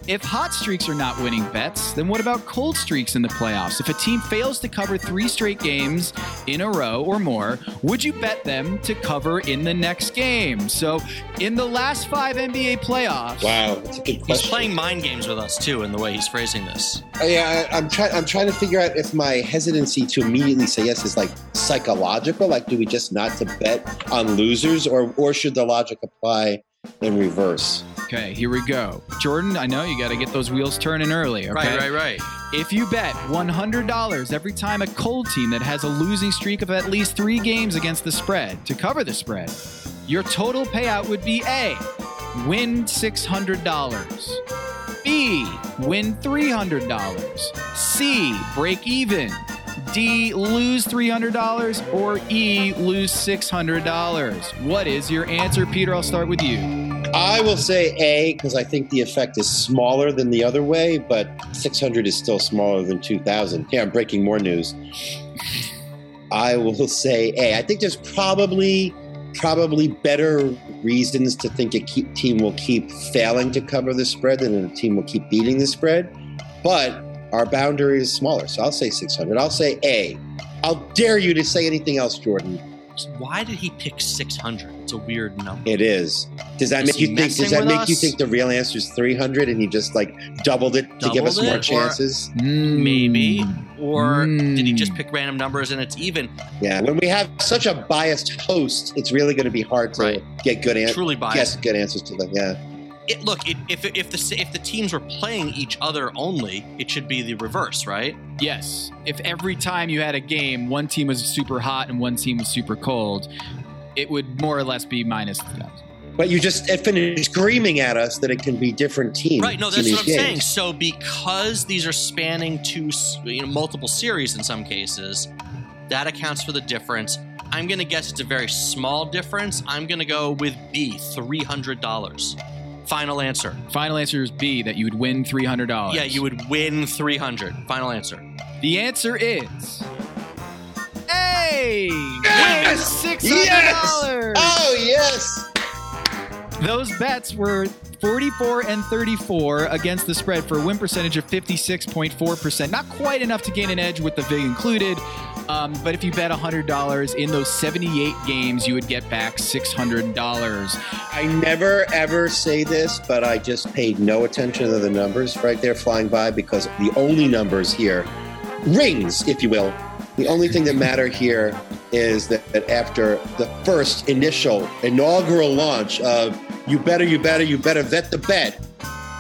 If hot streaks are not winning bets, then what about cold streaks in the playoffs? If a team fails to cover three straight games in a row or more, would you bet them to cover in the next game? So, in the last five NBA playoffs, wow, that's a good He's playing mind games with us too in the way he's phrasing this. Uh, yeah, I, I'm trying. I'm trying to figure out if my hesitancy to immediately say yes is like psychological. Like, do we just not to bet on losers, or or should the logic apply in reverse? Okay, here we go. Jordan, I know you got to get those wheels turning early. Okay? Right, right, right. If you bet $100 every time a cold team that has a losing streak of at least three games against the spread to cover the spread, your total payout would be A, win $600, B, win $300, C, break even, D, lose $300, or E, lose $600. What is your answer, Peter? I'll start with you. I will say A because I think the effect is smaller than the other way, but 600 is still smaller than 2,000. Yeah, I'm breaking more news. I will say A. I think there's probably probably better reasons to think a keep, team will keep failing to cover the spread than a team will keep beating the spread. But our boundary is smaller, so I'll say 600. I'll say A. I'll dare you to say anything else, Jordan. Why did he pick 600? It's a weird number. It is. Does that Is make you think? Does that make you think the real answer is 300 and he just like doubled it to give us Doubled more it? Or- chances? Maybe. Or did he Mm. just pick random numbers and it's even? Yeah. When we have such a biased host, it's really going to be hard to Right. get good answers. Truly biased. Guess good answers to them. Yeah. It, look, it, if if the if the teams were playing each other only, it should be the reverse, right? Yes. If every time you had a game, one team was super hot and one team was super cold, it would more or less be minus 2,000. But you just finished screaming at us that it can be different teams. Right. No, that's what I'm games. saying. So because these are spanning two, you know, multiple series in some cases, that accounts for the difference. I'm going to guess it's a very small difference. I'm going to go with B, three hundred dollars. Final answer. Final answer is B, that you would win $300. Yeah, you would win three hundred. Final answer. The answer is A. Yes! Win $600. Yes! Oh yes. Those bets were 44 and 34 against the spread for a win percentage of 56.4%. Not quite enough to gain an edge with the VIG included. Um, but if you bet $100 in those 78 games, you would get back $600. I never ever say this, but I just paid no attention to the numbers right there flying by because the only numbers here, rings, if you will, the only thing that matter here is that, that after the first initial inaugural launch of you better, you better, you better vet the bet,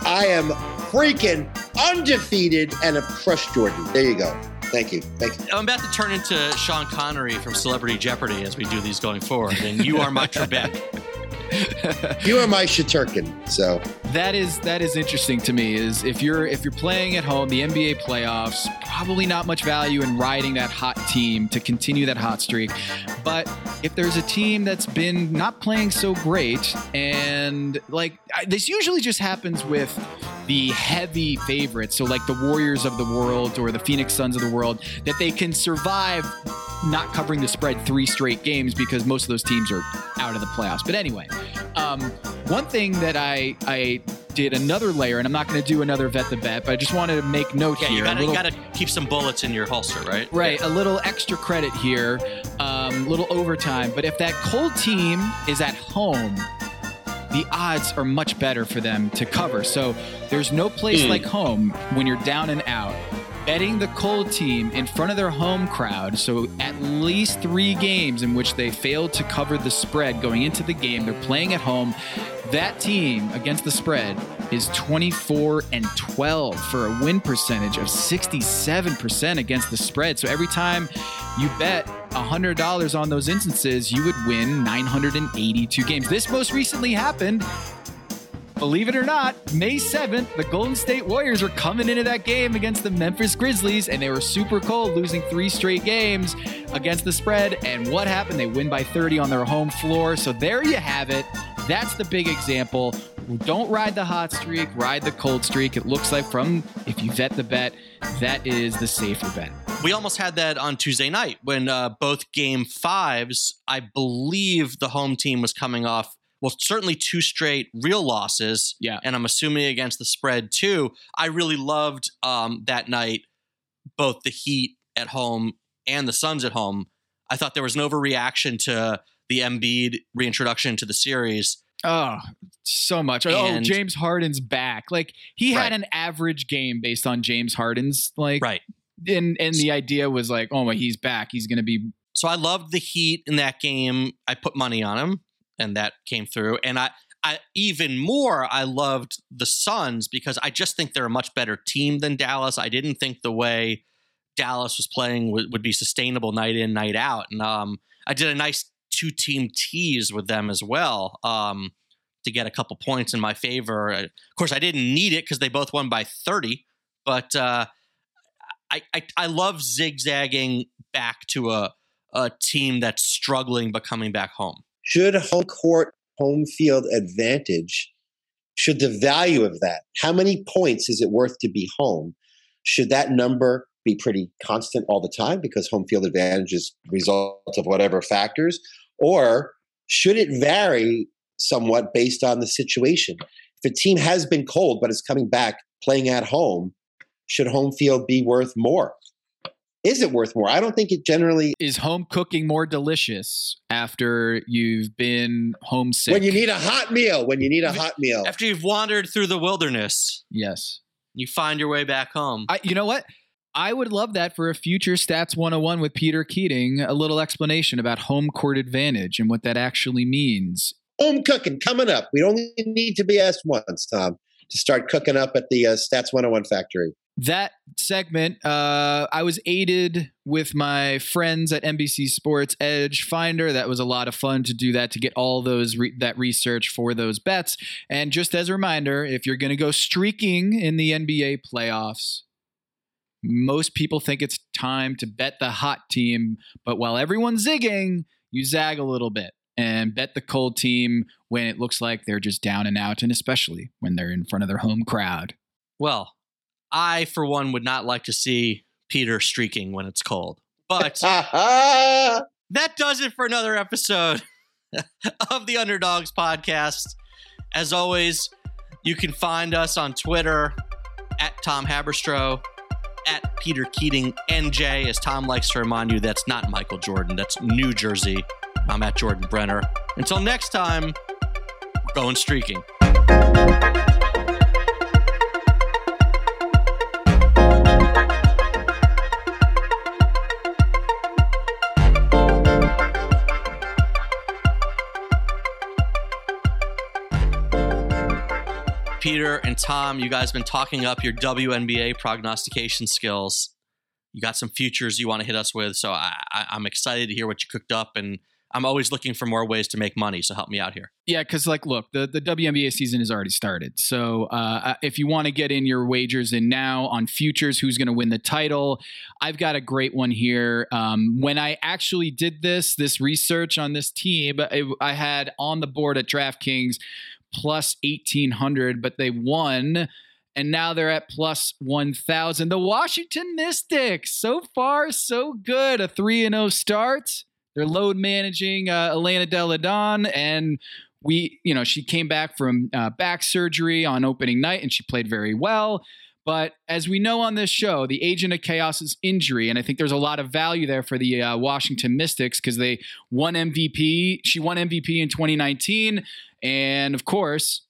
I am freaking undefeated and have crushed Jordan. There you go. Thank you. Thank you. I'm about to turn into Sean Connery from Celebrity Jeopardy as we do these going forward, and you are my Trebek. you are my Shaturkin. So that is that is interesting to me. Is if you're if you're playing at home, the NBA playoffs, probably not much value in riding that hot team to continue that hot streak. But if there's a team that's been not playing so great, and like this usually just happens with the heavy favorites, so like the Warriors of the world or the Phoenix Suns of the world, that they can survive not covering the spread three straight games because most of those teams are out of the playoffs. But anyway, um, one thing that I I did another layer, and I'm not going to do another vet the bet, but I just wanted to make note yeah, here. You gotta, you gotta, keep some bullets in your holster, right? Right. Yeah. A little extra credit here, a um, little overtime. But if that cold team is at home, the odds are much better for them to cover. So there's no place mm. like home when you're down and out betting the cold team in front of their home crowd. So at least three games in which they failed to cover the spread going into the game. They're playing at home. That team against the spread is 24 and 12 for a win percentage of 67% against the spread. So every time you bet $100 on those instances, you would win 982 games. This most recently happened believe it or not, May 7th, the Golden State Warriors were coming into that game against the Memphis Grizzlies, and they were super cold, losing three straight games against the spread. And what happened? They win by 30 on their home floor. So there you have it. That's the big example. Don't ride the hot streak, ride the cold streak. It looks like from, if you vet the bet, that is the safer bet. We almost had that on Tuesday night when uh, both game fives, I believe the home team was coming off well, certainly two straight real losses. Yeah. And I'm assuming against the spread too. I really loved um, that night, both the Heat at home and the Suns at home. I thought there was an overreaction to the Embiid reintroduction to the series. Oh, so much. Oh, and, oh, James Harden's back. Like he had an average game based on James Harden's like right. And and the idea was like, oh my, he's back. He's going to be. So I loved the Heat in that game. I put money on him and that came through. And I, I even more, I loved the Suns because I just think they're a much better team than Dallas. I didn't think the way Dallas was playing would, be sustainable night in, night out. And um, I did a nice two team tease with them as well um, to get a couple points in my favor. Of course, I didn't need it because they both won by 30, but uh, I, I, I love zigzagging back to a, a team that's struggling but coming back home should home court home field advantage should the value of that how many points is it worth to be home? Should that number be pretty constant all the time because home field advantage is result of whatever factors? Or should it vary somewhat based on the situation? If a team has been cold but is coming back playing at home should home field be worth more is it worth more? I don't think it generally is home cooking more delicious after you've been homesick. When you need a hot meal, when you need a hot meal. After you've wandered through the wilderness. Yes. You find your way back home. I, you know what? I would love that for a future Stats 101 with Peter Keating, a little explanation about home court advantage and what that actually means. Home cooking coming up. We only need to be asked once, Tom, to start cooking up at the uh, Stats 101 factory that segment, uh, I was aided with my friends at NBC Sports Edge Finder. That was a lot of fun to do that to get all those re- that research for those bets. And just as a reminder, if you're going to go streaking in the NBA playoffs, most people think it's time to bet the hot team. But while everyone's zigging, you zag a little bit and bet the cold team when it looks like they're just down and out, and especially when they're in front of their home crowd. Well, I, for one, would not like to see Peter streaking when it's cold. But that does it for another episode of the Underdogs podcast. As always, you can find us on Twitter at Tom Haberstroh, at Peter Keating NJ, as Tom likes to remind you, that's not Michael Jordan, that's New Jersey. I'm at Jordan Brenner. Until next time, we're going streaking. Peter and Tom, you guys have been talking up your WNBA prognostication skills. you got some futures you want to hit us with. So I, I'm excited to hear what you cooked up, and I'm always looking for more ways to make money. So help me out here. Yeah, because like, look, the the WNBA season has already started. So uh, if you want to get in your wagers in now on futures, who's going to win the title? I've got a great one here. Um, when I actually did this this research on this team, it, I had on the board at DraftKings plus eighteen hundred, but they won and now they're at plus 1000 the washington mystics so far so good. A 3 and 0 start. They're load managing uh, elena delle donne and we you know she came back from uh, back surgery on opening night and she played very well but as we know on this show, the agent of chaos is injury, and I think there's a lot of value there for the uh, Washington Mystics because they won MVP. She won MVP in 2019, and of course,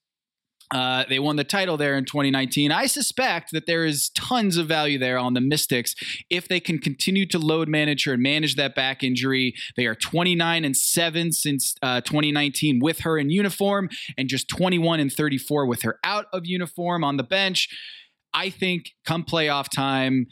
uh, they won the title there in 2019. I suspect that there is tons of value there on the Mystics if they can continue to load manage her and manage that back injury. They are 29 and 7 since uh, 2019 with her in uniform and just 21 and 34 with her out of uniform on the bench. I think come playoff time,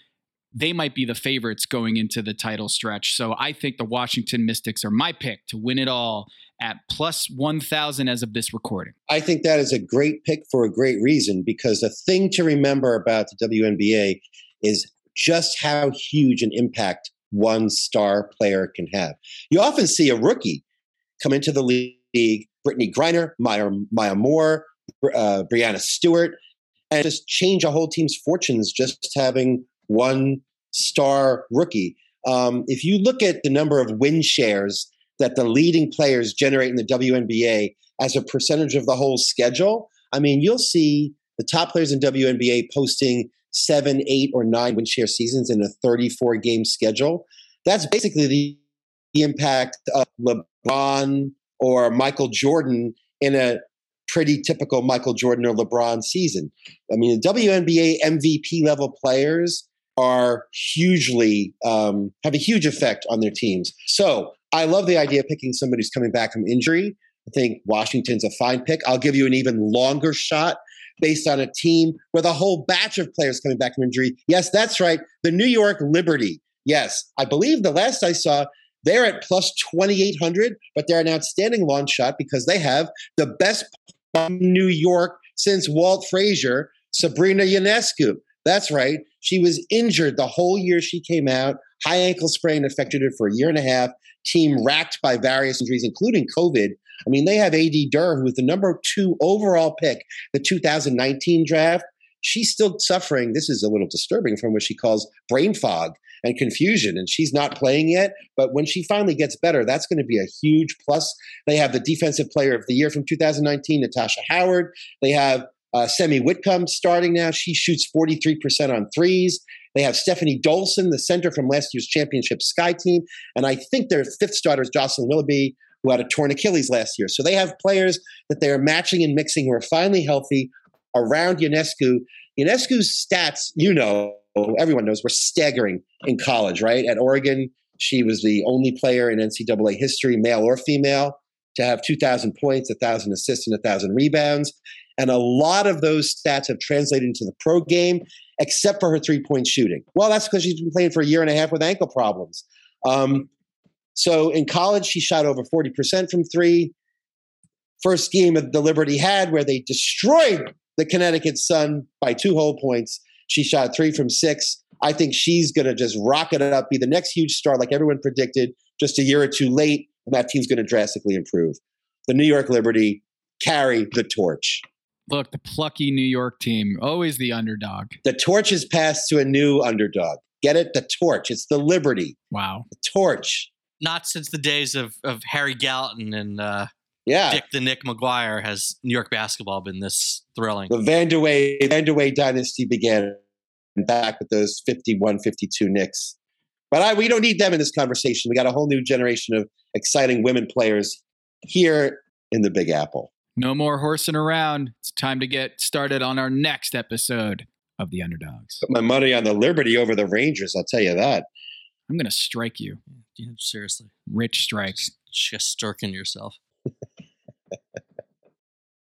they might be the favorites going into the title stretch. So I think the Washington Mystics are my pick to win it all at plus 1,000 as of this recording. I think that is a great pick for a great reason because the thing to remember about the WNBA is just how huge an impact one star player can have. You often see a rookie come into the league, Brittney Griner, Maya, Maya Moore, uh, Breanna Stewart, and just change a whole team's fortunes just having one star rookie. Um, if you look at the number of win shares that the leading players generate in the WNBA as a percentage of the whole schedule, I mean, you'll see the top players in WNBA posting seven, eight, or nine win share seasons in a 34 game schedule. That's basically the, the impact of LeBron or Michael Jordan in a pretty typical Michael Jordan or LeBron season. I mean, the WNBA MVP level players are hugely um, have a huge effect on their teams. So I love the idea of picking somebody who's coming back from injury. I think Washington's a fine pick. I'll give you an even longer shot based on a team with a whole batch of players coming back from injury. Yes, that's right. The New York Liberty. Yes, I believe the last I saw, they're at plus 2,800, but they're an outstanding launch shot because they have the best New York since Walt Frazier, Sabrina Ionescu. That's right. She was injured the whole year she came out. High ankle sprain affected her for a year and a half. Team racked by various injuries, including COVID. I mean, they have AD Durr, who was the number two overall pick, the 2019 draft. She's still suffering. This is a little disturbing from what she calls brain fog and confusion, and she's not playing yet. But when she finally gets better, that's going to be a huge plus. They have the Defensive Player of the Year from 2019, Natasha Howard. They have uh, Sami Whitcomb starting now. She shoots 43% on threes. They have Stephanie Dolson, the center from last year's championship Sky team. And I think their fifth starter is Jocelyn Willoughby, who had a torn Achilles last year. So they have players that they are matching and mixing who are finally healthy around Ionescu. Ionescu's stats, you know, everyone knows, were staggering in college, right? At Oregon, she was the only player in NCAA history, male or female, to have 2,000 points, 1,000 assists, and 1,000 rebounds. And a lot of those stats have translated into the pro game, except for her three point shooting. Well, that's because she's been playing for a year and a half with ankle problems. Um, so in college, she shot over 40% from three. First game of the Liberty had where they destroyed the Connecticut Sun by two whole points. She shot three from six. I think she's going to just rocket it up, be the next huge star like everyone predicted just a year or two late, and that team's going to drastically improve. The New York Liberty carry the torch. Look, the plucky New York team, always the underdog. The torch is passed to a new underdog. Get it? The torch. It's the Liberty. Wow. The torch. Not since the days of, of Harry Gallatin and uh, yeah. Dick the Nick McGuire has New York basketball been this thrilling. The Vandeweghe, Vandeweghe dynasty began back with those 51 52 Knicks. But I, we don't need them in this conversation. We got a whole new generation of exciting women players here in the Big Apple. No more horsing around. It's time to get started on our next episode of The Underdogs. Put my money on the Liberty over the Rangers, I'll tell you that. I'm going to strike you. Yeah, seriously. Rich strikes. Just stirking yourself.